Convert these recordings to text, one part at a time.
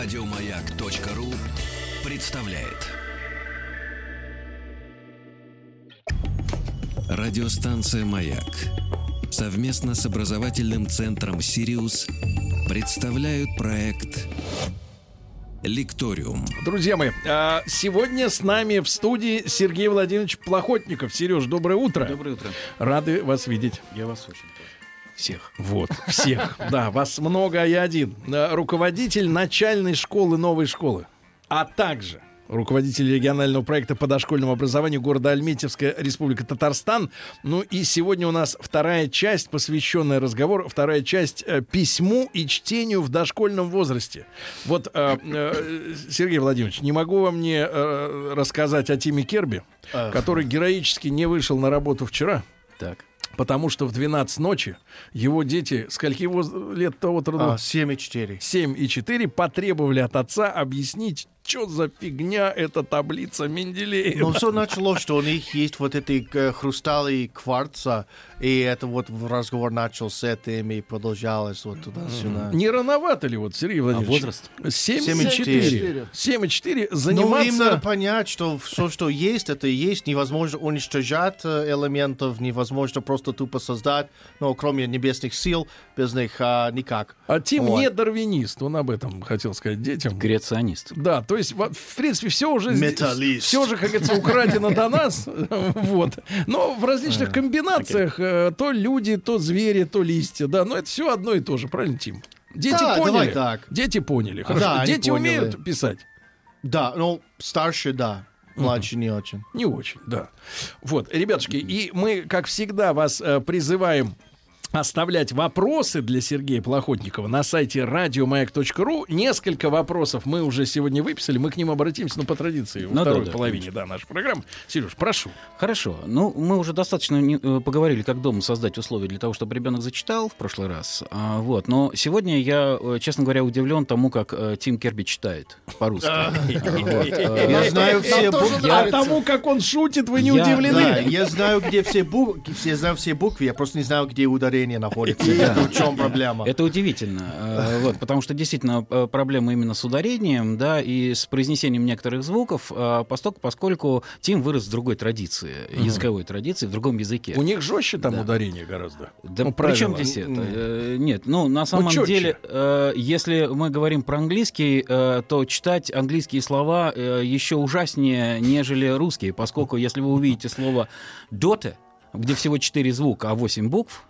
Радиомаяк.ру представляет. Радиостанция «Маяк» совместно с образовательным центром «Сириус» представляют проект «Лекториум». Друзья мои, а, сегодня с нами в студии Сергей Владимирович Плохотников. Сереж, доброе утро. Доброе утро. Рады вас видеть. Я вас очень тоже. Всех. Вот, всех. Да, вас много, а я один. А, Руководитель начальной школы новой школы, а также руководитель регионального проекта по дошкольному образованию города Альметьевская, Республика Татарстан. Ну и сегодня у нас вторая часть, посвященная разговору, вторая часть э, письму и чтению в дошкольном возрасте. Вот, э, э, Сергей Владимирович, не могу вам не э, рассказать о Тиме Керби, Ах. который героически не вышел на работу вчера. Так. Потому что в 12 ночи его дети, скольки воз... лет того роду? А, 7,4. 7 и 4 потребовали от отца объяснить, что за фигня эта таблица Менделеева. Но все началось, что у них есть вот эти э, хрустали кварца, и это вот разговор начал с этим и продолжалось вот туда-сюда. Не рановато ли вот, Сергей Владимирович? возраст? 7 Семь и и 4. 7 и 4 Ну, им надо заниматься... понять, что все, что есть, это и есть. Невозможно уничтожать э, элементов, невозможно просто тупо создать. Но кроме небесных сил, без них а, никак. А Тим Вот. не дарвинист, он об этом хотел сказать детям. Греционист. Да, то есть, в принципе, все уже... Металлист. Все же, как говорится, украдено до нас. Вот. Но в различных комбинациях э, то люди, то звери, то листья. Да, но это все одно и то же, правильно, Тим? Дети Да, поняли. так. Дети поняли. Хорошо. Да, Дети поняли. умеют писать. Да, ну, старше, да. Младше не очень. Не очень, да. Вот, ребятушки, и мы, как всегда, вас э, призываем оставлять вопросы для Сергея Плохотникова на сайте радиомаяк.ру. Несколько вопросов мы уже сегодня выписали. Мы к ним обратимся, ну, по традиции, во Ну, второй да, да, половине да, нашей программы. Сереж, прошу. Хорошо. Ну, мы уже достаточно не- э, поговорили, как дома создать условия для того, чтобы ребенок зачитал в прошлый раз. А, вот. Но сегодня я, э, честно говоря, удивлен тому, как э, Тим Керби читает по-русски. Вот, э, Я знаю все буквы. А тому, как он шутит, вы не Я- удивлены? Я знаю, где все буквы, все знаю все буквы, я просто не знаю, где ударение находится. Это в чем проблема? Это удивительно, э, вот, потому что действительно э, проблема именно с ударением, да, и с произнесением некоторых звуков, э, поскольку, поскольку Тим вырос в другой традиции, языковой традиции, в другом языке. У них жестче там Да. ударение гораздо. Да Ну, при чем правило. здесь это? Нет, ну на самом чётче. деле, если мы говорим про английский, то читать английские слова еще ужаснее, нежели русские, поскольку если вы увидите слово «daughter», где всего четыре звука, а восемь букв,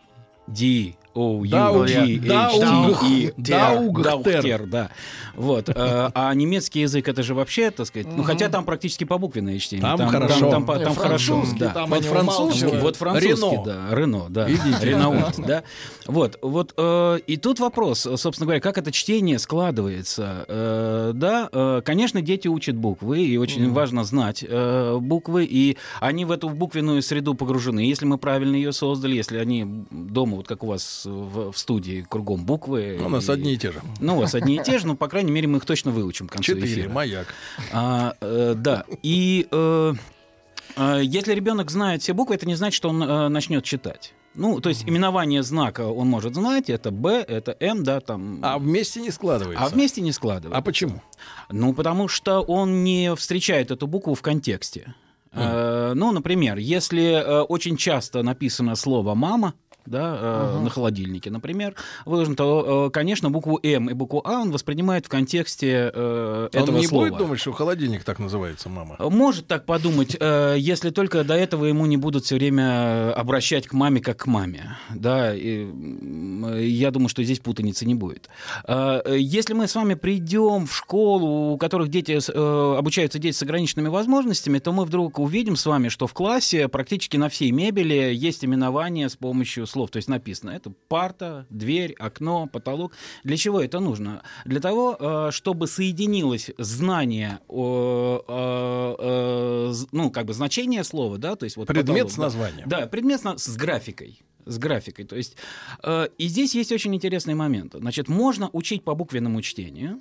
D, O, U, G, H, E. Даугтер, да. Вот. э, А немецкий язык это же вообще, так сказать, ну хотя там практически побуквенное чтение. Там хорошо. Там, хорошо, французский, да. там Вот французский. Вот французский, Рено. да, Рено, да. Ренаульт, да. Вот, вот, э, и тут вопрос, собственно говоря, как это чтение складывается, Э, да, э, конечно, дети учат буквы, и очень важно знать э, буквы, и они в эту буквенную среду погружены. Если мы правильно ее создали, если они дома, вот как у вас в, в студии, кругом буквы. Ну, У нас и- одни и те же. Ну, у вас одни и те же, но, по крайней мере, мы их точно выучим к концу Четыре, эфира. маяк. А, э, да. И э, э, если ребенок знает все буквы, это не значит, что он э, начнет читать. Ну, то есть именование знака он может знать, это Б, это М, да, там. А вместе не складывается. а вместе не складывать. А почему? Ну, потому что он не встречает эту букву в контексте. Э, ну, например, если э, очень часто написано слово «мама», да, э, на холодильнике, например, выложен, то, э, конечно, букву М и букву А он воспринимает в контексте э, этого Он не слова. будет думать, что холодильник так называется, мама? Может так подумать, э, если только до этого ему не будут все время обращать к маме как к маме. Да, и, м, я думаю, что здесь путаницы не будет. Э, э, Если мы с вами придем в школу, у которых дети, э, обучаются дети с ограниченными возможностями, то мы вдруг увидим с вами, что в классе практически на всей мебели есть именование с помощью слов. То есть написано это парта, дверь, окно, потолок. Для чего это нужно? Для того, э, чтобы соединилось знание, э, э, ну, как бы значение слова, да, то есть вот Предмет потолок, с да. названием. Да, предмет с, на- с графикой. С графикой. То есть, э, и здесь есть очень интересный момент. Значит, можно учить по буквенному чтению,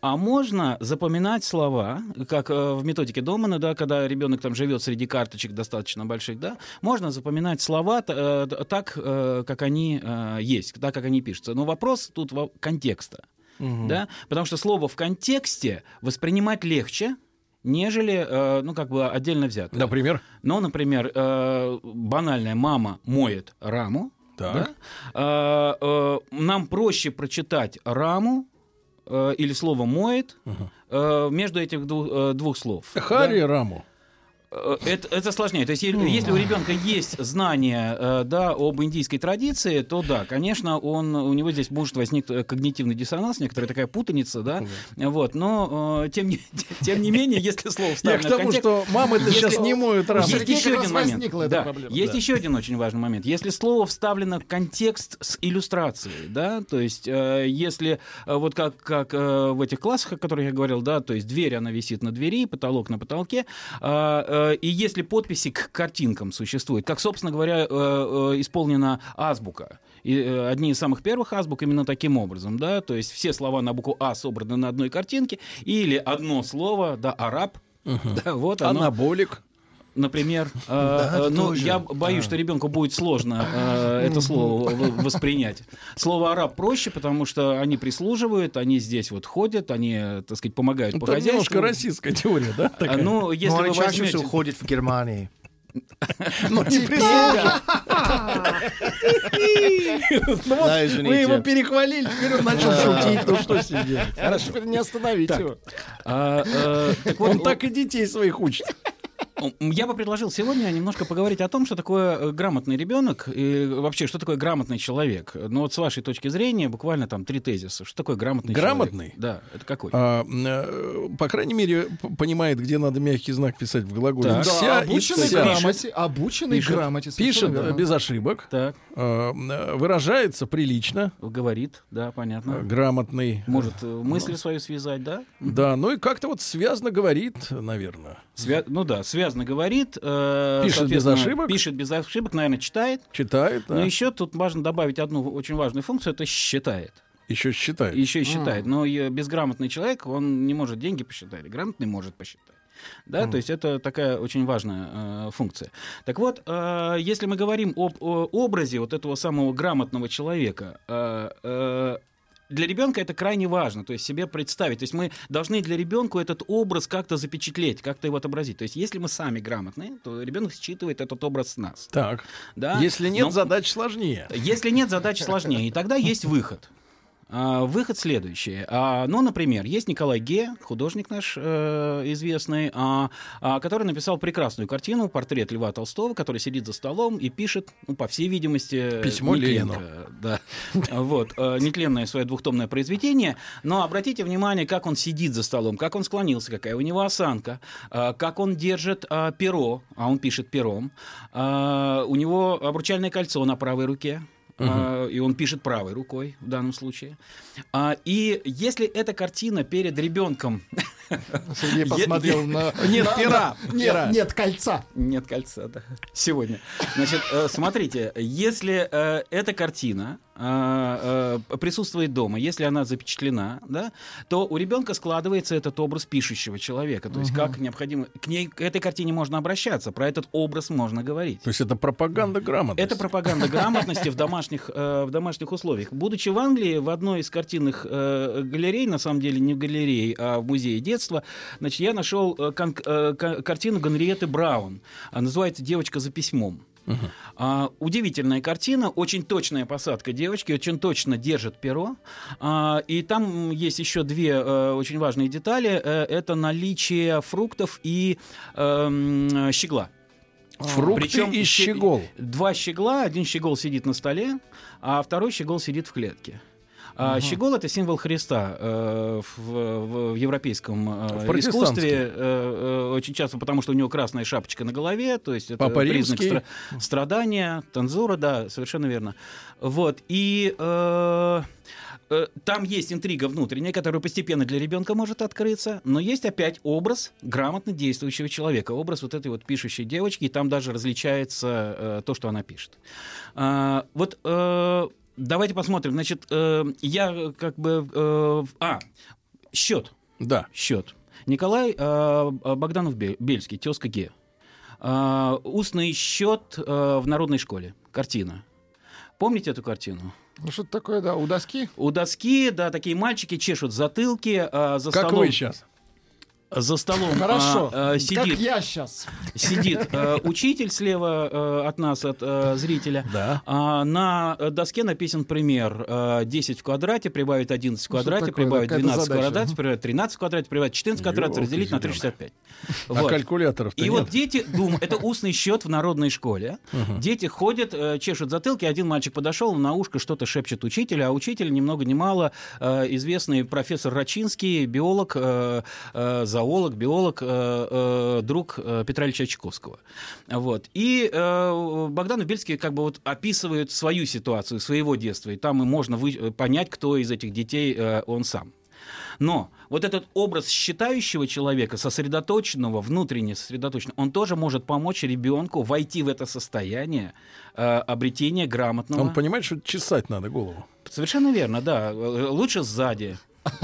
а можно запоминать слова, как э, в методике Домана, да, когда ребенок там живет среди карточек достаточно больших, да, можно запоминать слова э, так, э, как они есть, так, как они пишутся. Но вопрос тут контекста. Да? Потому что слово в контексте воспринимать легче, нежели, ну, как бы отдельно взято. Например? Ну, например, банальная мама моет раму. Так. Да? Нам проще прочитать раму или слово моет э, между этих двух, э, двух слов. Хари Раму. Э, Это, это сложнее. То есть, если у ребенка есть знание э, да, об индийской традиции, то да, конечно, он, у него здесь может возникнуть когнитивный диссонанс, некоторая такая путаница, да. Вот, но э, тем, не, тем не менее, если слово Я вставлено к в тому, контекст- что мамы-то Если- сейчас не моют раму. есть еще один момент. возникла эта Да, проблема. Есть Да. еще один очень важный момент. Если слово вставлено в контекст с иллюстрацией, да, то есть э, если э, вот как, как э, в этих классах, о которых я говорил, да, то есть дверь, она висит на двери, потолок на потолке, э, э, и если подписи к картинкам существуют, как, собственно говоря, э, э, исполнена азбука, и э, одни из самых первых азбук именно таким образом, да, то есть все слова на букву А собраны на одной картинке, или одно слово, да, араб, да, вот оно. Анаболик. Например, э, э, ну, я боюсь, что ребенку будет сложно э, это слово воспринять. Слово араб проще, потому что они прислуживают, они здесь вот ходят, они, так сказать, помогают по Это хозяйству. немножко российская теория, да? А, Ну, если Но вы возьмете... ходят в Германии. Ну, не. Ну Да, вы извините. его перехвалили, теперь он начал шутить, ну что с ним делать? Хорошо, теперь не остановить его. А, э, Он так и детей своих учит. Я бы предложил сегодня немножко поговорить о том, что такое э, грамотный ребенок и вообще, что такое грамотный человек. Ну вот с вашей точки зрения буквально там три тезиса. Что такое грамотный Грамотный? человек? Да, это какой? А, э, по крайней мере, понимает, где надо мягкий знак писать в глаголе. Так. Вся Да, обученный вся. грамоте, обученный Пишет. грамоте. Пишет верно. э, без ошибок, Так, э, выражается прилично, говорит, да, понятно. грамотный. Может э, мысли свою связать, да? Да, ну и как-то вот связно говорит, наверное. Свя- Ну да, связно говорит. э, Пишет без ошибок. Пишет без ошибок, наверное, читает. Читает, да. Но еще тут важно добавить одну очень важную функцию, это считает. еще считает. Еще считает. Но и безграмотный человек, он не может деньги посчитать, грамотный может посчитать. Да, то есть это такая очень важная э, функция. Так вот, э, если мы говорим об о образе вот этого самого грамотного человека, э, э, для ребенка это крайне важно, то есть себе представить. То есть мы должны для ребенка этот образ как-то запечатлеть, как-то его отобразить. То есть если мы сами грамотные, то ребенок считывает этот образ с нас. Так. Да? Если нет, Но- задач сложнее. если нет, задача сложнее. И тогда есть выход. А, Выход следующий. А, Ну, например, есть Николай Ге, художник наш э, известный, а, который написал прекрасную картину, портрет Льва Толстого, который сидит за столом и пишет, ну, по всей видимости, Письмо. Ленину. Да. Вот. э, Нетленное свое двухтомное произведение. Но обратите внимание, как он сидит за столом, как он склонился, какая у него осанка, как он держит перо, а он пишет пером. У него обручальное кольцо на правой руке. А, И он пишет правой рукой в данном случае. А, И если эта картина перед ребенком Сергей посмотрел на... Нет пера, нет кольца. Нет кольца, да. Сегодня. Значит, э, смотрите, если э, эта картина э, э, присутствует дома, если она запечатлена, да, то у ребенка складывается этот образ пишущего человека. То есть как необходимо... К, ней, к этой картине можно обращаться, про этот образ можно говорить. То есть это пропаганда грамотности. Это пропаганда грамотности в домашних, э, в домашних условиях. Будучи в Англии, в одной из картинных э, галерей, на самом деле не в галерее, а в музее детства, значит, я нашел э, картину Генриетты Браун. Она называется «Девочка за письмом». А, удивительная картина, очень точная посадка девочки, очень точно держит перо. А, и там есть еще две э, очень важные детали. Э, это наличие фруктов и эм, щегла. Фрукты Причем и щегол. Два щегла, один щегол сидит на столе, а второй щегол сидит в клетке. А Щегол это символ Христа э, в, в- в европейском э, В искусстве э, э, очень часто, потому что у него красная шапочка на голове, то есть это Папа признак стра- страдания, танзура, да, совершенно верно. Вот и э, э, там есть интрига внутренняя, которая постепенно для ребенка может открыться, но есть опять образ грамотно действующего человека, образ вот этой вот пишущей девочки, и там даже различается э, то, что она пишет. А, вот э, давайте посмотрим. Значит, э, я э, как бы... э, а, счет. Да. Счет. Николай э, Богданов Бе- Бельский, тезка Ге. Э, устный счет э, в народной школе. Картина. Помните эту картину? Ну что такое, да, у доски? У доски, да, такие мальчики чешут затылки, а, за Как столом... вы сейчас? За столом а, Хорошо. а, Как сидит, я сейчас. сидит э, учитель слева э, от нас, от э, зрителя. Да. А на доске написан пример. э, 10 в квадрате прибавить 11 в квадрате, такое, прибавить какая-то 12 в задача. квадрате, прибавить 13 в квадрате, прибавить 14 в квадрате, разделить на 365. А Вот. калькуляторов-то И нет? вот дети думают, это устный счет в народной школе. Дети ходят, чешут затылки. Один мальчик подошел, на ушко что-то шепчет учителю, а учитель ни много ни мало известный профессор Рачинский, биолог, э, зоолог, биолог, э, э, друг э, Петра Ильича Чайковского. Вот. И Богдан Бельский как бы вот описывают свою ситуацию, своего детства, и там и можно вы- понять, кто из этих детей он сам. Но вот этот образ считающего человека, сосредоточенного, внутренне сосредоточенного, он тоже может помочь ребенку войти в это состояние э, обретения грамотного. Он понимает, что чесать надо голову. Совершенно верно, да. Лучше сзади.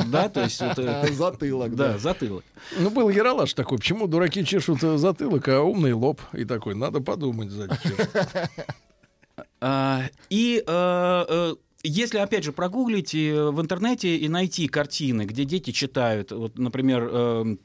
Да, то есть вот, э, Затылок, да, да. затылок. Ну, был Яралаш такой, почему дураки чешут э, затылок, а умный лоб? И такой, надо подумать сзади. А, И э, э, если, опять же, прогуглить в интернете и найти картины, где дети читают, вот, например, э, э,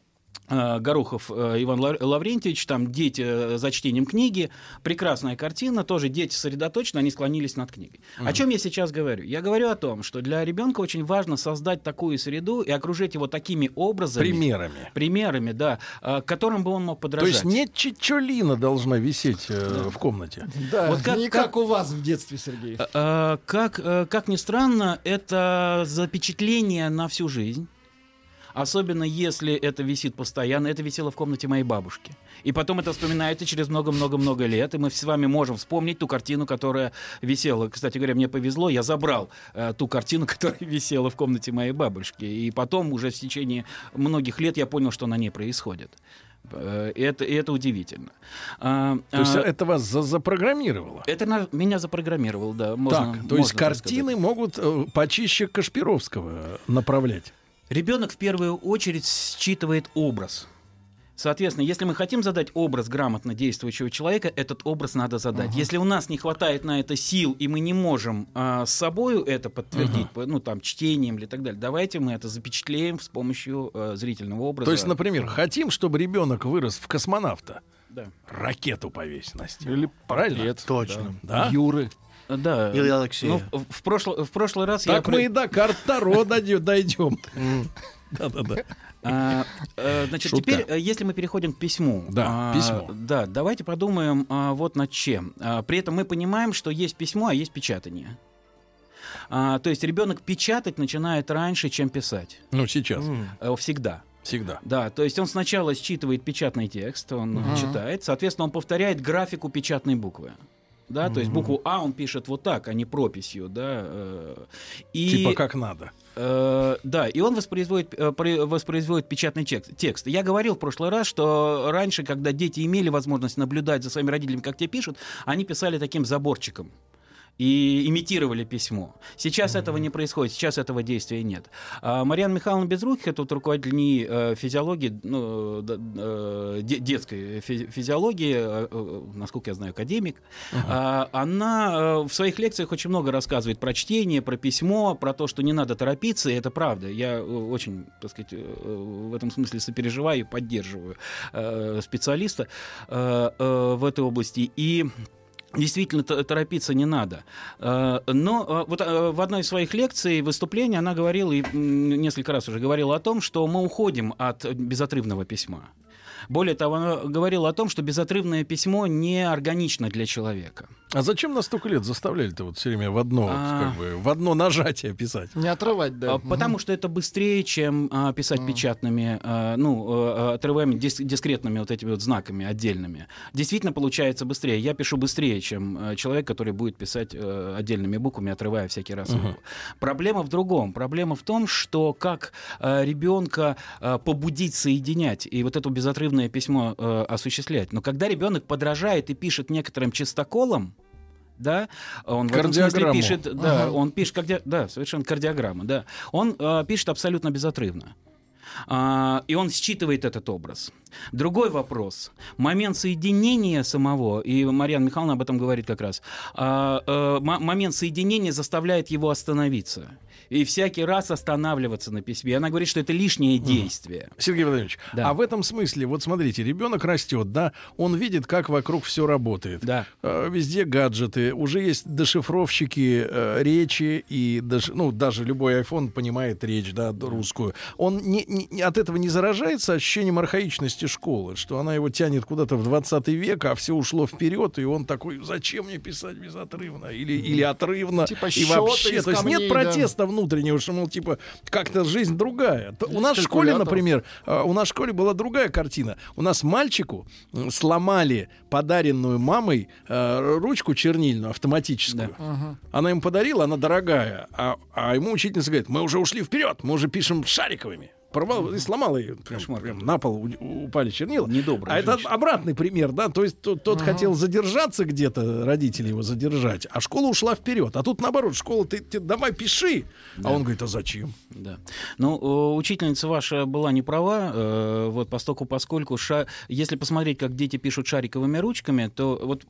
Горохов э, Иван Лав- Лаврентьевич, там дети э, за чтением книги, прекрасная картина, тоже дети сосредоточены, они склонились над книгой. О чем я сейчас говорю? Я говорю о том, что для ребенка очень важно создать такую среду и окружить его такими образами, Примерами. примерами, да, э, которым бы он мог То подражать. есть не чичолина должна висеть э, в комнате. Да, Вот как- не как- как у вас в детстве, Сергей. Э, Как, э, как ни странно, это запечатление на всю жизнь. Особенно если это висит постоянно. Это висело в комнате моей бабушки. И потом это вспоминается через много-много-много лет. И мы с вами можем вспомнить ту картину, которая висела. Кстати говоря, мне повезло, я забрал э, ту картину, которая висела в комнате моей бабушки. И потом уже в течение многих лет я понял, что на ней происходит. Э, И это, это удивительно. А, То есть а, это вас за- запрограммировало. это на- меня запрограммировал, да. Можно, так, то есть можно сказать. картины могут э, почище Кашпировского направлять. Ребенок в первую очередь считывает образ. Соответственно, если мы хотим задать образ грамотно действующего человека, этот образ надо задать. Если у нас не хватает на это сил, и мы не можем а, с собой это подтвердить, по- ну там чтением или так далее, давайте мы это запечатлеем с помощью э, зрительного образа. То есть, например, хотим, чтобы ребенок вырос в космонавта, да. ракету повесь на стену. Или Правильно? Точно. Да? Юры. Да. Или Алексея. Ну, в, в прошло- в прошлый раз я... Так мы и до карт Таро дойдем-. Да-да-да. А, э, Значит, Шутка. теперь, э, если мы переходим к письму. Да, а, письмо. Да, давайте подумаем а, вот над чем. А, При этом мы понимаем, что есть письмо, а есть печатание. А, То есть ребенок печатать начинает раньше, чем писать. Ну, сейчас. Э, Всегда. Всегда. Да, то есть он сначала считывает печатный текст, он э, читает, соответственно, он повторяет графику печатной буквы. Да, то есть букву А он пишет вот так, а не прописью, да. э, И, Типа как надо. Э, да, и он воспроизводит, э, воспроизводит печатный текст, текст. Я говорил в прошлый раз, что раньше, когда дети имели возможность наблюдать за своими родителями, как те пишут, они писали таким заборчиком и имитировали письмо. Сейчас этого не происходит, сейчас этого действия нет. А Марьяна Михайловна Безруких, это вот руководитель НИИ э, физиологии, ну, да, э, де- детской фи- физиологии, э, э, насколько я знаю, академик, а, она э, в своих лекциях очень много рассказывает про чтение, про письмо, про то, что не надо торопиться, и это правда. Я э, очень, так сказать, э, в этом смысле сопереживаю и поддерживаю э, специалиста э, э, в этой области. И Действительно, торопиться не надо. Э, Но э, вот э, в одной из своих лекций, выступлений, она говорила, и несколько раз уже говорила о том, что мы уходим от безотрывного письма. Более того, она говорила о том, что безотрывное письмо не органично для человека. А зачем нас столько лет заставляли-то вот все время в одно, вот, А. как бы, в одно нажатие писать? Не отрывать, да. А, Потому что это быстрее, чем а, писать печатными, а, ну, а, отрываемыми дис- дискретными вот этими вот знаками отдельными. Действительно получается быстрее. Я пишу быстрее, чем а, человек, который будет писать э, отдельными буквами, отрывая всякий раз. букву. Проблема в другом. Проблема в том, что как ребенка побудить соединять и вот это безотрывное письмо э, осуществлять. Но когда ребенок подражает и пишет некоторым чистоколом, да, он в этом смысле пишет, да, он пишет, кардио- да, совершенно кардиограмма, да, он э, пишет абсолютно безотрывно. А, и он считывает этот образ. Другой вопрос. Момент соединения самого, и Марьяна Михайловна об этом говорит как раз, а, а, момент соединения заставляет его остановиться и всякий раз останавливаться на письме. Она говорит, что это лишнее действие. Сергей Владимирович, Да. а в этом смысле, вот смотрите, ребенок растет, да, он видит, как вокруг все работает. Да. Э, Везде гаджеты, уже есть дешифровщики э, речи, и деш- ну, даже любой iPhone понимает речь, да, русскую. Он не, не- от этого не заражается ощущением архаичности школы, что она его тянет куда-то в 20 век, а все ушло вперед, и он такой, зачем мне писать безотрывно или, или отрывно, Типа и вообще, то есть нет камней, да. Внутреннего, что, мол, типа, как-то жизнь другая. У нас в школе, калькулятор. например, э, у нас в школе была другая картина. У нас мальчику сломали подаренную мамой э, ручку чернильную автоматическую. Она ему подарила, она дорогая, а, а ему учительница говорит, мы уже ушли вперед, мы уже пишем шариковыми. Порвал и сломала ее. Прям, прям на пол упали чернила. Недобрая А это женщина. обратный пример, да, то есть тот, тот хотел задержаться где-то, родители его задержать, а школа ушла вперед. А тут наоборот, школа, ты, ты давай пиши. А он говорит, а зачем? Да. Ну, учительница ваша была не права, э, вот постоку поскольку, ша... если посмотреть, как дети пишут шариковыми ручками, то вот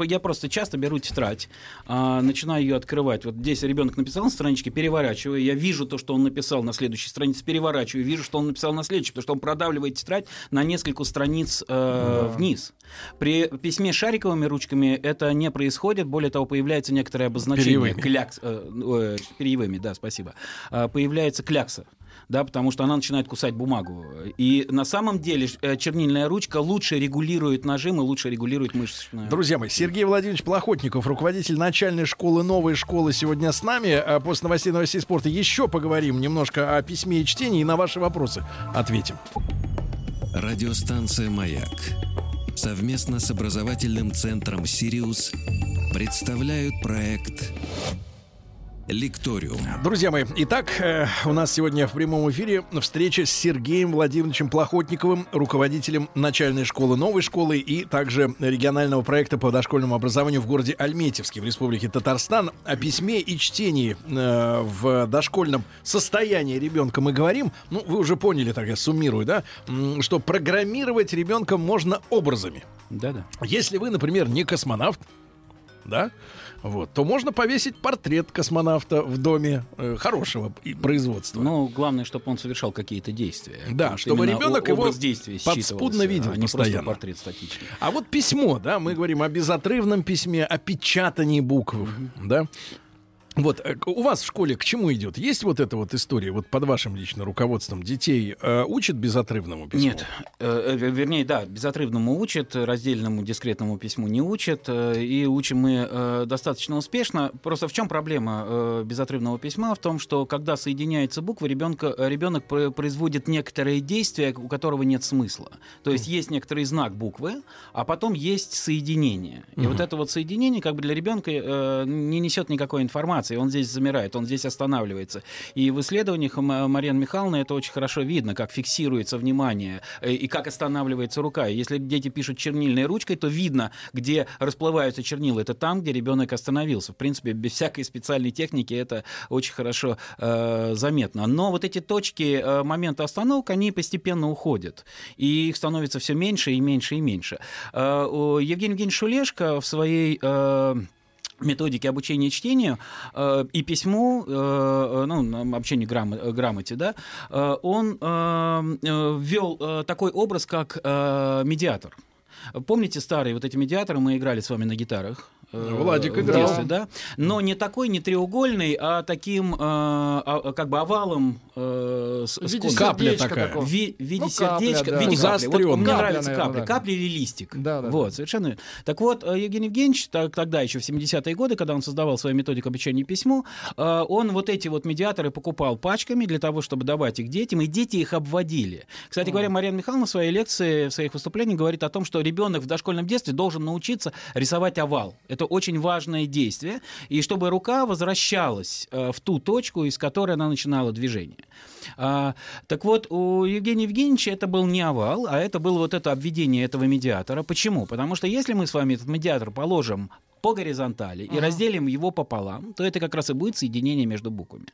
я просто часто беру тетрадь, а, начинаю ее открывать. Вот здесь ребенок написал на страничке, переворачиваю, я вижу то, что он написал на следующей странице, переворачиваю, вижу, что он написал на следующей, потому что он продавливает тетрадь на несколько страниц э, вниз. При письме шариковыми ручками это не происходит, более того, появляется некоторое обозначение. Перьевыми. Клякс, э, э, перьевыми, да, спасибо. А, появляется клякса. Да, потому что она начинает кусать бумагу. И на самом деле э, чернильная ручка лучше регулирует нажим и лучше регулирует мышечную. Друзья мои, Сергей Владимирович Плохотников, руководитель начальной школы «Новой школы» сегодня с нами. А После новостей новостей спорта еще поговорим немножко о письме и чтении и на ваши вопросы ответим. Радиостанция «Маяк» совместно с образовательным центром «Сириус» представляют проект «Лекториум». Друзья мои, итак, э, у нас сегодня в прямом эфире встреча с Сергеем Владимировичем Плохотниковым, руководителем начальной школы, новой школы и также регионального проекта по дошкольному образованию в городе Альметьевске в Республике Татарстан. О письме и чтении э, в дошкольном состоянии ребенка мы говорим. Ну, вы уже поняли, так я суммирую, да, что программировать ребенка можно образами. Да-да. Если вы, например, не космонавт, да, вот, то можно повесить портрет космонавта в доме э, хорошего производства. Но главное, чтобы он совершал какие-то действия. Да, Вот чтобы ребенок его подспудно видел а не постоянно. портрет статичный. А вот письмо, да, мы говорим о безотрывном письме, о печатании букв, да. Вот э, у вас в школе к чему идет? Есть вот эта вот история, вот под вашим лично руководством детей э, учат безотрывному письму? Нет, э, э, вернее, да, безотрывному учат, раздельному дискретному письму не учат, э, и учим мы э, достаточно успешно. Просто в чем проблема э, безотрывного письма? В том, что когда соединяются буквы, ребенка, э, ребенок про- производит некоторые действия, у которого нет смысла. То есть есть некоторый знак буквы, а потом есть соединение. И вот это вот соединение как бы для ребенка э, не несет никакой информации. Он здесь замирает, он здесь останавливается. И в исследованиях М- Марьяны Михайловны это очень хорошо видно, как фиксируется внимание э, и как останавливается рука. Если дети пишут чернильной ручкой, то видно, где расплываются чернила. Это там, где ребенок остановился. В принципе, без всякой специальной техники это очень хорошо э, заметно. Но вот эти точки э, момента остановок, они постепенно уходят. И их становится все меньше и меньше и меньше. Э, Евгений Евгеньевич Шулешко в своей... э, методики обучения чтению э, и письму, э, э, ну, обучению грам- э, грамоте, да, э, он э, э, э, такой образ, как э, медиатор. Помните старые вот эти медиаторы, мы играли с вами на гитарах? Э, Владик в играл. детстве, да? Но не такой, не треугольный, а таким э, а- как бы овалом э, с, В виде. Капля такая. В такого. ви- в виде Ну, капля, сердечка, да. в виде капли. Вот заострённая. мне Капля, нравится наверное, капля. да. Капля или листик. Да, да, вот, совершенно верно. Так вот, э, Евгений Евгеньевич так- тогда, еще в 70-е годы, когда он создавал свою методику обучения письму, э, он вот эти вот медиаторы покупал пачками для того, чтобы давать их детям, и дети их обводили. Кстати говоря, Марьяна Михайловна в своей лекции, в своих выступлениях говорит о том, что ребенок в дошкольном детстве должен научиться рисовать овал. Это очень важное действие, и чтобы рука возвращалась э, в ту точку, из которой она начинала движение. А, так вот, у Евгения Евгеньевича это был не овал, а это было вот это обведение этого медиатора. Почему? Потому что если мы с вами этот медиатор положим по горизонтали и разделим его пополам, то это как раз и будет соединение между буквами.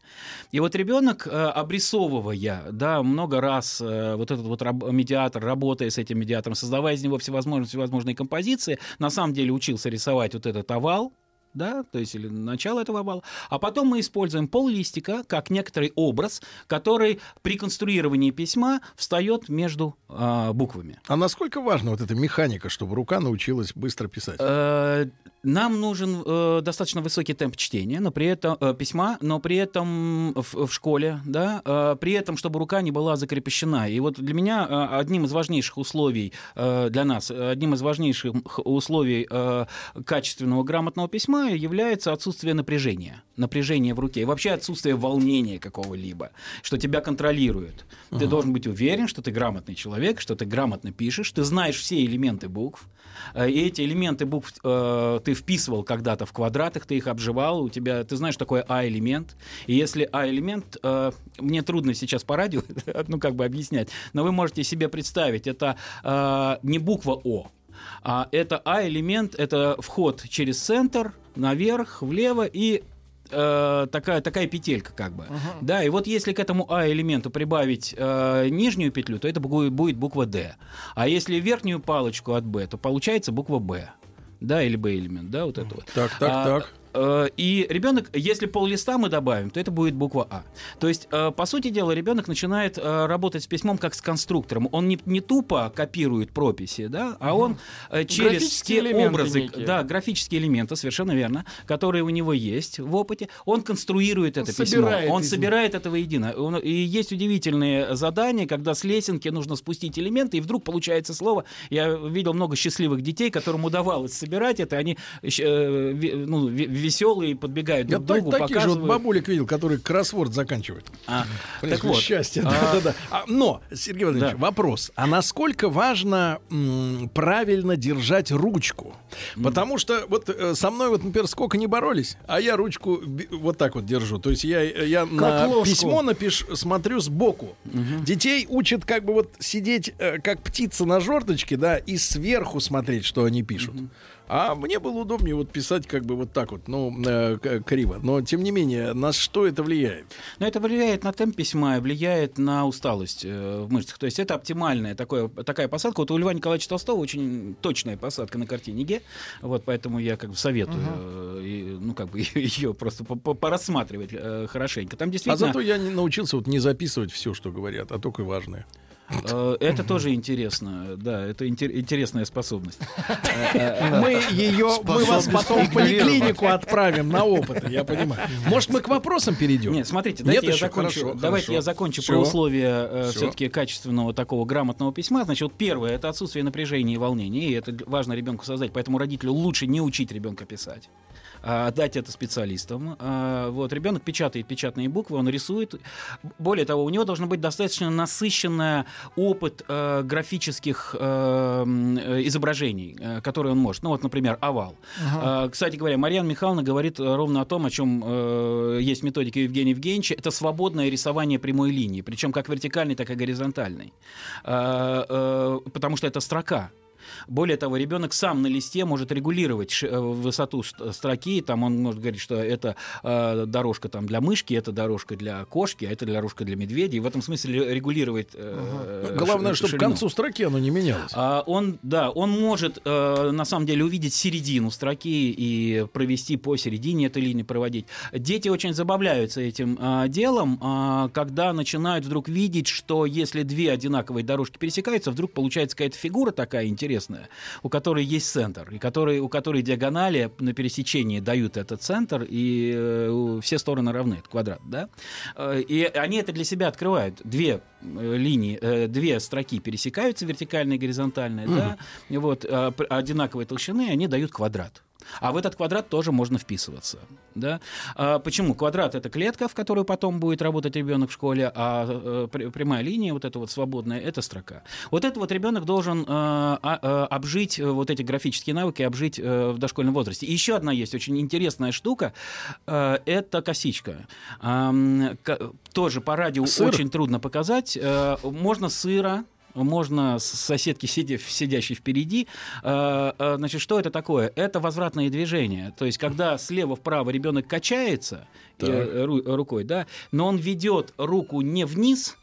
И вот ребенок, э, обрисовывая, да, много раз э, вот этот вот раб- медиатор, работая с этим медиатором, создавая из него всевозможные, всевозможные композиции, на самом деле учился рисовать вот этот овал, да, то есть или начало этого овала, а потом мы используем пол листика как некоторый образ, который при конструировании письма встает между а, буквами. А насколько важна вот эта механика, чтобы рука научилась быстро писать? Э, Нам нужен э, достаточно высокий темп чтения, но при этом э, письма, но при этом в, в школе, да, э, при этом, чтобы рука не была закрепощена. И вот для меня э, одним из важнейших условий э, для нас, одним из важнейших условий э, качественного грамотного письма является отсутствие напряжения, напряжение в руке и вообще отсутствие волнения какого-либо, что тебя контролирует. Ты должен быть уверен, что ты грамотный человек, что ты грамотно пишешь, ты знаешь все элементы букв, э, и эти элементы букв э, ты вписывал когда-то в квадратах, ты их обживал, у тебя, ты знаешь, что такое А-элемент, и если А-элемент, э, мне трудно сейчас по радио, ну, как бы объяснять, но вы можете себе представить, это э, не буква О, а это А-элемент, это вход через центр, наверх, влево и э, такая, такая петелька как бы. Да, и вот если к этому А-элементу прибавить э, нижнюю петлю, то это бу- будет буква Д. А если верхнюю палочку от Б, то получается буква Б. Да, или Б-элемент, да, вот это вот. Так, так, А, так. Э, И ребенок, если пол листа мы добавим, то это будет буква А. То есть, э, по сути дела, ребенок начинает э, работать с письмом как с конструктором. Он не, не тупо копирует прописи, да, а он через те образы, некие. да, графические элементы, совершенно верно, которые у него есть в опыте, он конструирует это письмо, собирает он из них. собирает это воедино. И есть удивительные задания, когда с лесенки нужно спустить элементы, и вдруг получается слово. Я видел много счастливых детей, которым удавалось собирать это, они ну, веселые, подбегают Я друг к так- другу, таких же вот бабулек видел, которые кроссворд заканчивают. А, так вот, счастье. а, Да-да-да. А, но, Сергей Владимирович, Да. вопрос. А насколько важно м, правильно держать ручку? Потому что вот э, со мной вот, например, сколько не боролись, а я ручку вот так вот держу. То есть я, я на ложку. письмо напиш, смотрю сбоку. Детей учат как бы вот сидеть э, как птица на жердочке, да, и сверху смотреть, что они пишут. А мне было удобнее вот писать как бы вот так вот, ну, э, криво. Но, тем не менее, на что это влияет? Но это влияет на темп письма, и влияет на усталость э, в мышцах. То есть это оптимальная такое, такая посадка. Вот у Льва Николаевича Толстого очень точная посадка на картине Ге. Вот поэтому я как бы советую э, и, ну, как бы ее просто по- по- порассматривать э, хорошенько. Там А действительно зато я не научился вот не записывать все, что говорят, а только важное. Э, это тоже интересно. Да, это интер- интересная способность. Мы ее, мы вас потом в поликлинику отправим на опыты, я понимаю. Может, мы к вопросам перейдем? Нет, смотрите, давайте я закончу. Давайте я закончу про условия все-таки качественного такого грамотного письма. Значит, вот первое это отсутствие напряжения и волнения, и это важно ребенку создать. Поэтому родителю лучше не учить ребенка писать. А Отдать это специалистам. А, Вот ребенок печатает печатные буквы, он рисует. Более того, у него должен быть достаточно насыщенный опыт э, графических изображений, которые он может. Ну вот, например, овал. А, Кстати говоря, Марьяна Михайловна говорит ровно о том, о чем есть методика Евгения Евгеньевича. Это свободное рисование прямой линии, причем как вертикальной, так и горизонтальной. А, Потому что это строка. Более того, ребенок сам на листе может регулировать э, высоту ст- строки. Там он может говорить, что это э, дорожка там, для мышки, это дорожка для кошки, а это дорожка для медведя. И в этом смысле регулировать. э, Главное, ш- чтобы к ширину. концу строки оно не менялось. А, он, да, он может э, на самом деле увидеть середину строки и провести по середине этой линии проводить. Дети очень забавляются этим а, делом, а, когда начинают вдруг видеть, что если две одинаковые дорожки пересекаются, вдруг получается какая-то фигура такая интересная, у которой есть центр, и который, у которой диагонали на пересечении дают этот центр, и э, все стороны равны, это квадрат, да? Э, И они это для себя открывают. Две э, линии, э, две строки пересекаются, вертикальная и горизонтальная, да, и вот, э, п- одинаковой толщины, они дают квадрат. А в этот квадрат тоже можно вписываться. Да? А почему? Квадрат это клетка, в которую потом будет работать ребенок в школе, а э, пр- прямая линия, вот эта вот свободная, это строка. Вот это вот ребенок должен э, а- э, обжить вот эти графические навыки, обжить в дошкольном возрасте. И еще одна есть очень интересная штука, это косичка. Тоже по радио Сыр? очень трудно показать. Можно сыра, можно с соседки, сидя, сидящей впереди. Э, э, Значит, что это такое? Это возвратные движения. То есть, когда слева вправо ребенок качается э, ру- рукой, да, но он ведет руку не вниз,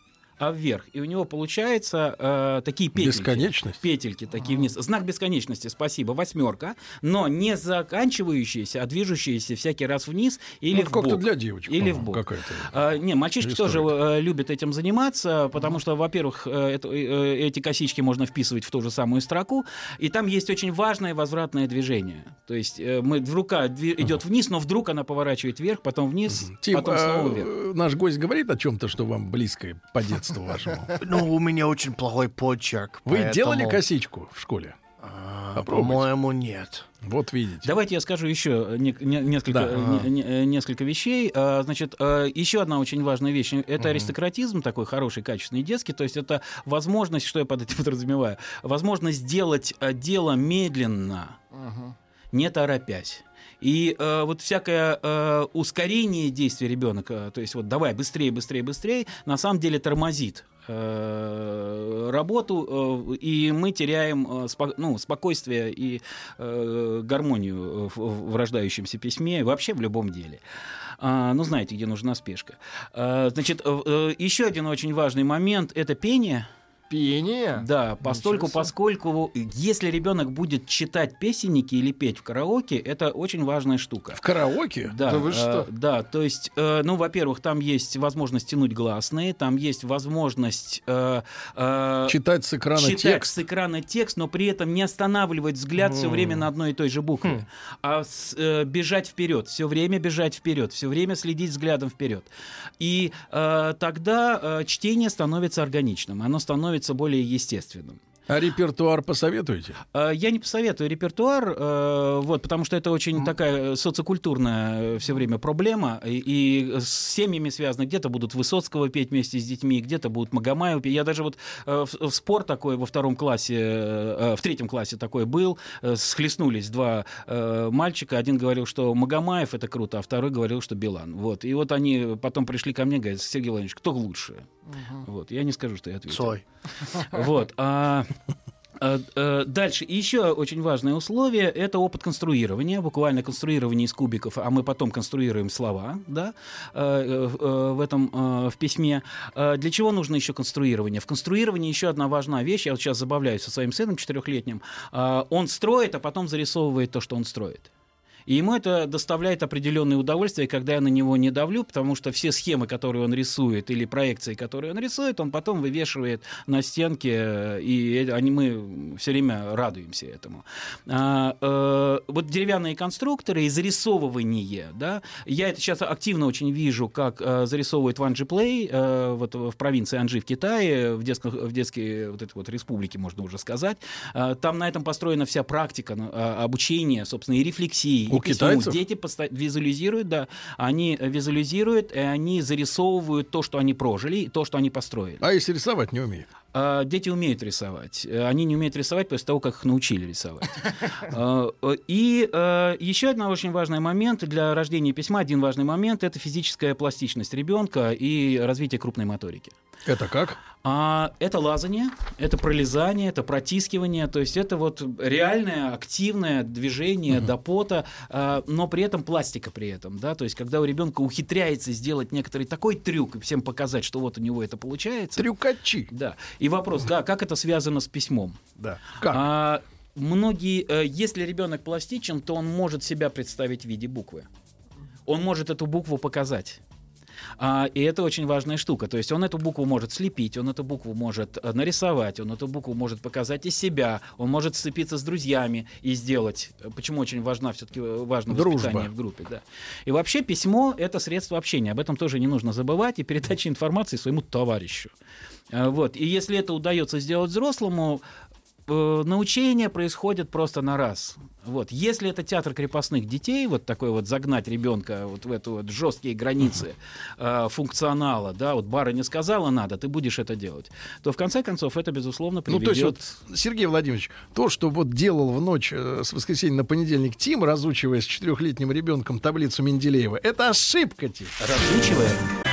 а вверх. И у него получается э, такие петельки. Бесконечность? Петельки такие вниз. Знак бесконечности, спасибо, восьмерка. Но не заканчивающиеся, а движущиеся всякий раз вниз или Ну, в как-то бок. для девочек. Или в по-моему, бок. Какая-то. А, не, мальчишки История. тоже э, любят этим заниматься, потому что, во-первых, э, это- э, эти косички можно вписывать в ту же самую строку, и там есть очень важное возвратное движение. То есть э, мы, рука дви- идет вниз, но вдруг она поворачивает вверх, потом вниз, Тим, потом снова а, вверх. э, наш гость говорит о чем-то, что вам близкое по детству вашему. Ну, у меня очень плохой почерк. Вы поэтому, делали косичку в школе? а. По-моему, нет. Вот видите. Давайте я скажу еще не- не- несколько, Да. э, не- не- э, несколько вещей. А, Значит, э, еще одна очень важная вещь – это аристократизм такой хороший, качественный, детский. То есть это возможность, что я под этим подразумеваю, возможность сделать э, дело медленно, не торопясь. И э, вот всякое э, ускорение действий ребенка, то есть вот давай быстрее, быстрее, быстрее, на самом деле тормозит э, работу, э, и мы теряем э, спо- ну, спокойствие и э, гармонию в, в рождающемся письме, вообще в любом деле. А, ну, знаете, где нужна спешка. А, значит, э, э, еще один очень важный момент – это пение. Пение? Да, постольку, поскольку если ребенок будет читать песенники или петь в караоке, это очень важная штука. В караоке? Да, Да вы э, что? да, то есть, э, ну, во-первых, там есть возможность тянуть гласные, там есть возможность э, э, Читать с экрана читать текст? с экрана текст, но при этом не останавливать взгляд все время на одной и той же букве, а с- э, бежать вперед, все время бежать вперед, все время следить взглядом вперед. И э, тогда э, чтение становится органичным, оно становится более естественным. А репертуар посоветуете? Э, Я не посоветую репертуар, э, вот, потому что это очень такая социокультурная все время проблема, и, и с семьями связано. Где-то будут Высоцкого петь вместе с детьми, где-то будут Магомаева петь. Я даже вот э, в, в спор такой во втором классе, э, в третьем классе такой был, э, схлестнулись два э, мальчика. Один говорил, что Магомаев это круто, а второй говорил, что Билан. Вот. И вот они потом пришли ко мне, говорят, Сергей Владимирович, кто лучше? Вот. Я не скажу, что я ответил. Цой. Вот. а, а, а, Дальше. И еще очень важное условие – это опыт конструирования, буквально конструирование из кубиков, а мы потом конструируем слова да, э, э, э, в этом в письме. Для чего нужно еще конструирование? В конструировании еще одна важная вещь. Я вот сейчас забавляюсь со своим сыном четырехлетним. Он строит, а потом зарисовывает то, что он строит. И ему это доставляет определенное удовольствие, когда я на него не давлю, потому что все схемы, которые он рисует, или проекции, которые он рисует, он потом вывешивает на стенке, э, и это- они, мы все время радуемся этому. А, э, вот деревянные конструкторы и зарисовывание, да, я это сейчас активно очень вижу, как э, зарисовывает Ван Плей, э, вот в провинции Анжи в Китае, в, детском, в детской вот этой вот республике, можно уже сказать. Э, Там на этом построена вся практика э, обучения, собственно, и рефлексии. У письму. китайцев? Дети поста- визуализируют, да, они визуализируют, и они зарисовывают то, что они прожили, и то, что они построили. А если рисовать не умеет? А, Дети умеют рисовать. Э, Они не умеют рисовать после того, как их научили рисовать. А, И э, еще один очень важный момент для рождения письма, один важный момент, это физическая пластичность ребенка и развитие крупной моторики. Это как? А это лазание, это пролезание, это протискивание, то есть это вот реальное активное движение до пота, а, но при этом пластика при этом, да, то есть когда у ребенка ухитряется сделать некоторый такой трюк и всем показать, что вот у него это получается. Трюкачи. Да. И вопрос, да, как это связано с письмом? Да. Как? А, многие, э, если ребенок пластичен, то он может себя представить в виде буквы. Он может эту букву показать. А, и это очень важная штука. То есть он эту букву может слепить, он эту букву может э, нарисовать, он эту букву может показать из себя, он может сцепиться с друзьями и сделать. э, Почему очень важна все-таки важно Дружба. воспитание в группе. Да. И вообще письмо это средство общения. Об этом тоже не нужно забывать и передача информации своему товарищу. Вот. И если это удается сделать взрослому, э, научение происходит просто на раз. Вот. Если это театр крепостных детей, вот такой вот загнать ребенка вот в эту вот жесткие границы э, функционала, да, вот барыня сказала надо, ты будешь это делать, то в конце концов это безусловно Ну, приведет. то есть, вот, Сергей Владимирович, то, что вот делал в ночь э, с воскресенья на понедельник Тим, разучивая с четырехлетним ребенком таблицу Менделеева, это ошибка, Тим. разучивая.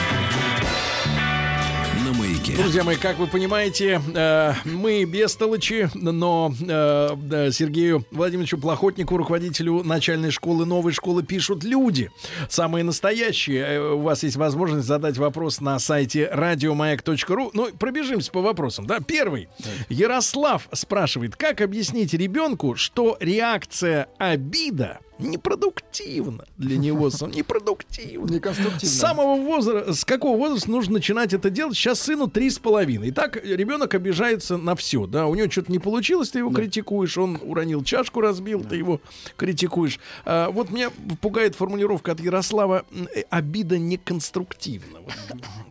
Друзья мои, как вы понимаете, э, мы бестолочи, но э, Сергею Владимировичу Плохотнику, руководителю начальной школы, новой школы, пишут люди. Самые настоящие. Э, У вас есть возможность задать вопрос на сайте радиомаяк.ру. Ну, пробежимся по вопросам. Да, первый. Ярослав спрашивает, как объяснить ребенку, что реакция обида непродуктивна для него, непродуктивна. Неконструктивно. С самого возраста, с какого возраста нужно начинать это делать? Сейчас сыну три с половиной. И так ребенок обижается на все. Да, у него что-то не получилось, ты его критикуешь, он уронил чашку, разбил, ты его критикуешь. А, вот меня пугает формулировка от Ярослава: э, обида неконструктивна.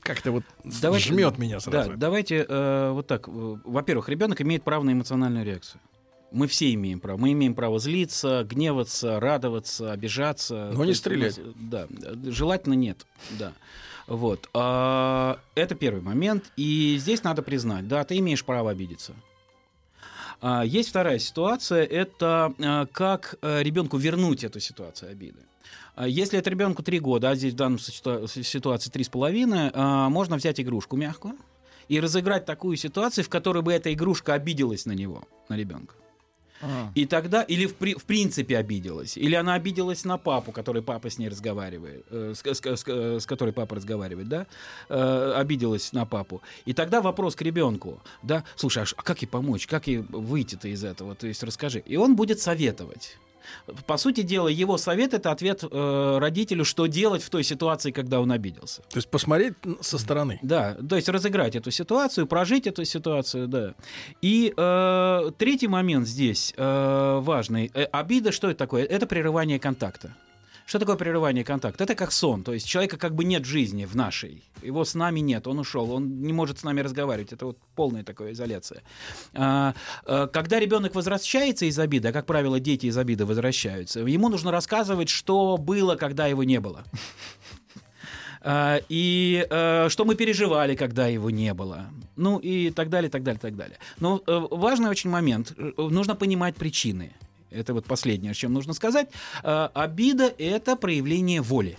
Как-то вот Давайте- жмет меня Да, сразу. давайте э, вот так. Во-первых, ребенок имеет право на эмоциональную реакцию. Мы все имеем право. Мы имеем право злиться, гневаться, радоваться, обижаться. Но не есть у нас, стрелять. Да, желательно нет. Да. Вот. А, это первый момент. И здесь надо признать, да, ты имеешь право обидеться. А, Есть вторая ситуация, это э, как э, ребенку вернуть эту ситуацию обиды. А Если это ребенку 3 года, а здесь в данной ситуа- ситуации 3,5, а, можно взять игрушку мягкую и разыграть такую ситуацию, в которой бы эта игрушка обиделась на него, на ребенка. И тогда, или в, при- в принципе обиделась, или она обиделась на папу, который папа с ней разговаривает, э, с, с- с- с которой папа разговаривает, да, э, обиделась на папу. И тогда вопрос к ребенку, да, слушай, а а как ей помочь, как ей выйти-то из этого, то есть расскажи. И он будет советовать. По сути дела, его совет это ответ э, родителю, что делать в той ситуации, когда он обиделся. То есть посмотреть со стороны. Да, то есть разыграть эту ситуацию, прожить эту ситуацию, да. И э, третий момент здесь э, важный. Э, обида, что это такое? Это прерывание контакта. Что такое прерывание контакта? Это как сон, то есть человека как бы нет жизни в нашей, его с нами нет, он ушел, он не может с нами разговаривать, это вот полная такая изоляция. А, а, когда ребенок возвращается из обиды, а как правило дети из обиды возвращаются, ему нужно рассказывать, что было, когда его не было. А, и что мы переживали, когда его не было. Ну и так далее, так далее, так далее. Но э, важный очень момент. Нужно понимать причины. Это вот последнее, о чем нужно сказать. Э, обида — это проявление воли.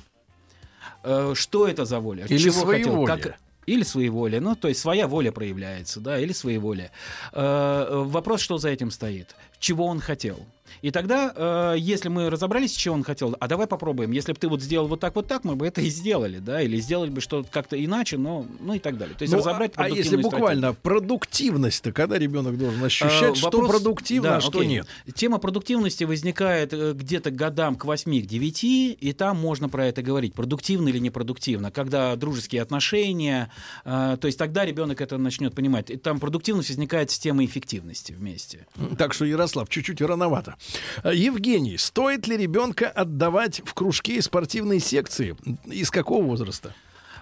Э, что это за воля? Или Чего хотел? своеволие. Как- или своеволие, ну, то есть своя воля проявляется, да, или своеволие. Э, вопрос, что за этим стоит, чего он хотел. И тогда, э, если мы разобрались, чего он хотел, а давай попробуем, если бы ты вот сделал вот так, вот так, мы бы это и сделали, да, или сделали бы что-то как-то иначе, но, ну и так далее. То есть Ну, разобрать а, а если буквально продуктивность-то, когда ребенок должен ощущать, Э, что вопрос- продуктивно, да, а что окей. нет? Тема продуктивности возникает э, где-то годам к 8 к 9, и там можно про это говорить, продуктивно или непродуктивно, когда дружеские отношения, э, то есть тогда ребенок это начнет понимать. И там продуктивность возникает с темой эффективности вместе. Так что, Ярослав, чуть-чуть рановато. А, Евгений, стоит ли ребенка отдавать в кружки и спортивные секции? Из какого возраста?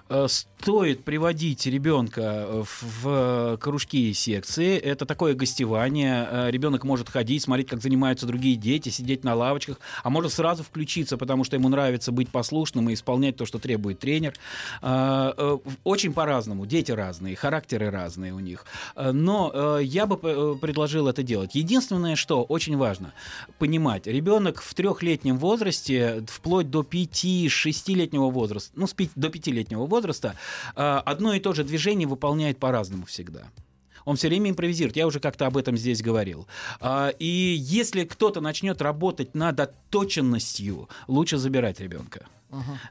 Э, Стоит приводить ребенка в, в кружки и секции. Это такое гостевание. Э, Ребенок может ходить, смотреть, как занимаются другие дети, сидеть на лавочках, а может сразу включиться, потому что ему нравится быть послушным и исполнять то, что требует тренер. Э, э, Очень по-разному. Дети разные, характеры разные у них. Э, Но э, я бы э, предложил это делать. Единственное, что очень важно понимать, ребенок в трехлетнем возрасте, вплоть до 5-6-летнего возраста, ну, до пятилетнего возраста, э, одно и то же движение выполняет по-разному всегда. Он все время импровизирует. Я уже как-то об этом здесь говорил. А, И если кто-то начнет работать над отточенностью, лучше забирать ребенка.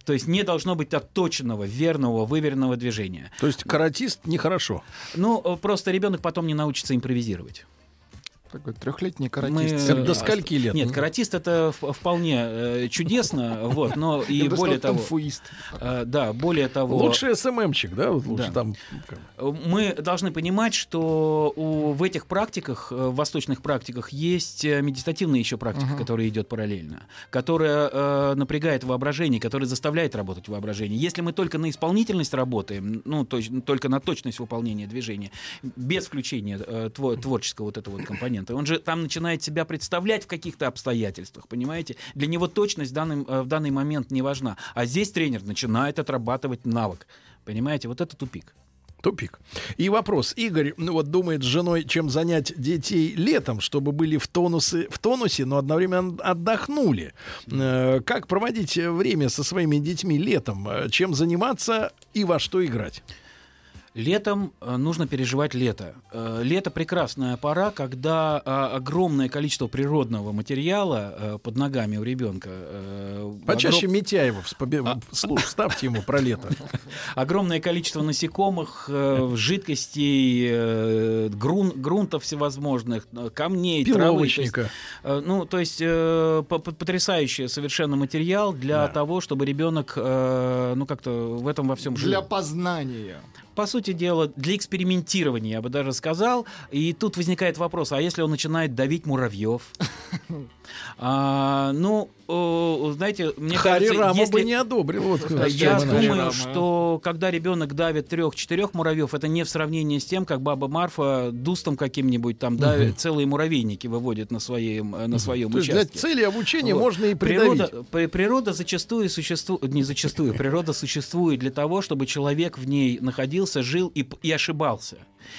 То есть не должно быть отточенного, верного, выверенного движения. То есть каратист нехорошо. Ну, э, просто ребенок потом не научится импровизировать. Такой трехлетний Мы- каратист. Это до скольки лет? Нет, каратист это вполне э, чудесно, вот, но и более того, танфуист. э, да, более того, Лучше СММчик, да? Вот лучше Да. там. бы. мы должны понимать, что у, в этих практиках, э, в восточных практиках, есть э, медитативная еще практика, которая идет параллельно, которая э, напрягает воображение, которая заставляет работать воображение. Если мы только на исполнительность работаем, ну, то только на точность выполнения движения, без включения э, тво- творческого вот этого вот компонента, он же там начинает себя представлять в каких-то обстоятельствах, понимаете? Для него точность в данный, э, в данный момент не важна. А здесь тренер начинает отрабатывать навык. Понимаете, вот это тупик. Тупик. И вопрос. Игорь, ну вот думает с женой, чем занять детей летом, чтобы были в, тонусе, в тонусе, но одновременно отдохнули. Э, как проводить время со своими детьми летом? Э, Чем заниматься и во что играть? Летом э, нужно переживать лето. Э, Лето прекрасная пора, когда э, огромное количество природного материала под ногами у ребенка. Почаще огром- Митяева вспоби- слуш- ставьте ему про лето. огромное количество насекомых, жидкостей, грун- грунтов всевозможных, камней, травы. То есть, Ну, то есть по- по- потрясающий совершенно материал для Да. того, чтобы ребенок, ну, как-то в этом во всем жил. Для познания. По сути дела, для экспериментирования, я бы даже сказал. И тут возникает вопрос, а если он начинает давить муравьев? А, ну, э, знаете, мне Хари кажется, Рама если... бы не одобрил. Вот, Я думаю, начали. что когда ребенок давит трех-четырех муравьев, это не в сравнении с тем, как баба Марфа дустом каким-нибудь там давит, целые муравейники выводит на своем, э, на своем То есть для участке. цели обучения Вот. можно и придавить. Природа, при- природа зачастую существует, не зачастую, природа существует для того, чтобы человек в ней находился, жил и, и ошибался.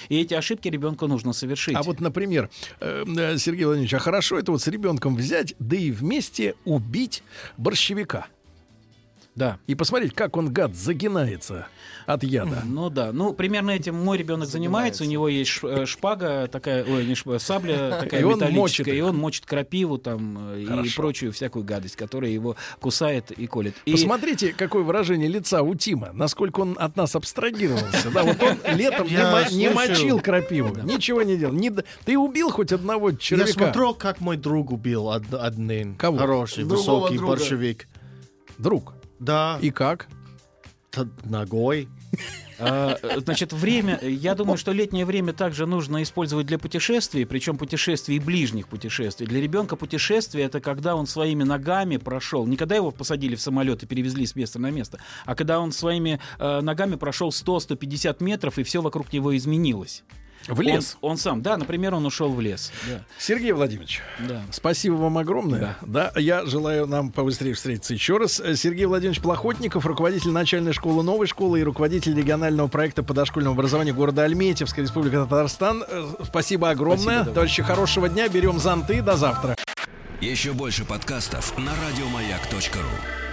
И эти ошибки ребенку нужно совершить. А вот, например, э, э, Сергей Владимирович, а хорошо это вот с ребенком взять, да и вместе убить борщевика. Да. И посмотреть, как он, гад, загинается от яда. Ну да, ну примерно этим мой ребенок занимается. У него есть э, шпага такая, ой, не шпага, сабля такая И он мочит металлическая, их. и он мочит крапиву там э, и Хорошо. прочую всякую гадость, которая его кусает и колет. И Посмотрите, какое выражение лица у Тима, насколько он от нас абстрагировался. Да, вот он летом не, Я мо- не слушаю. мочил крапиву, ничего не делал. Ты убил хоть одного Я червяка? смотрел, как мой друг убил од- один Кого? хороший, Другого высокий друга. борщевик. Друг. Да, И как? т- ногой. А, Значит, время, я думаю, что летнее время также нужно использовать для путешествий, причем путешествий и ближних путешествий. Для ребенка путешествие это когда он своими ногами прошел, не когда его посадили в самолет и перевезли с места на место, а когда он своими э, ногами прошел 100-150 метров и все вокруг него изменилось. В лес. Он, он сам, да, например, он ушел в лес. Да, Сергей Владимирович, да. спасибо вам огромное. Да. я желаю нам побыстрее встретиться еще раз. Сергей Владимирович Плохотников, руководитель начальной школы новой школы и руководитель регионального проекта по дошкольному образованию города Альметьевская республика Татарстан. Э, Спасибо огромное. Спасибо, да. Товарищи, хорошего дня. Берем зонты. До завтра. Еще больше подкастов на радиомаяк.ру.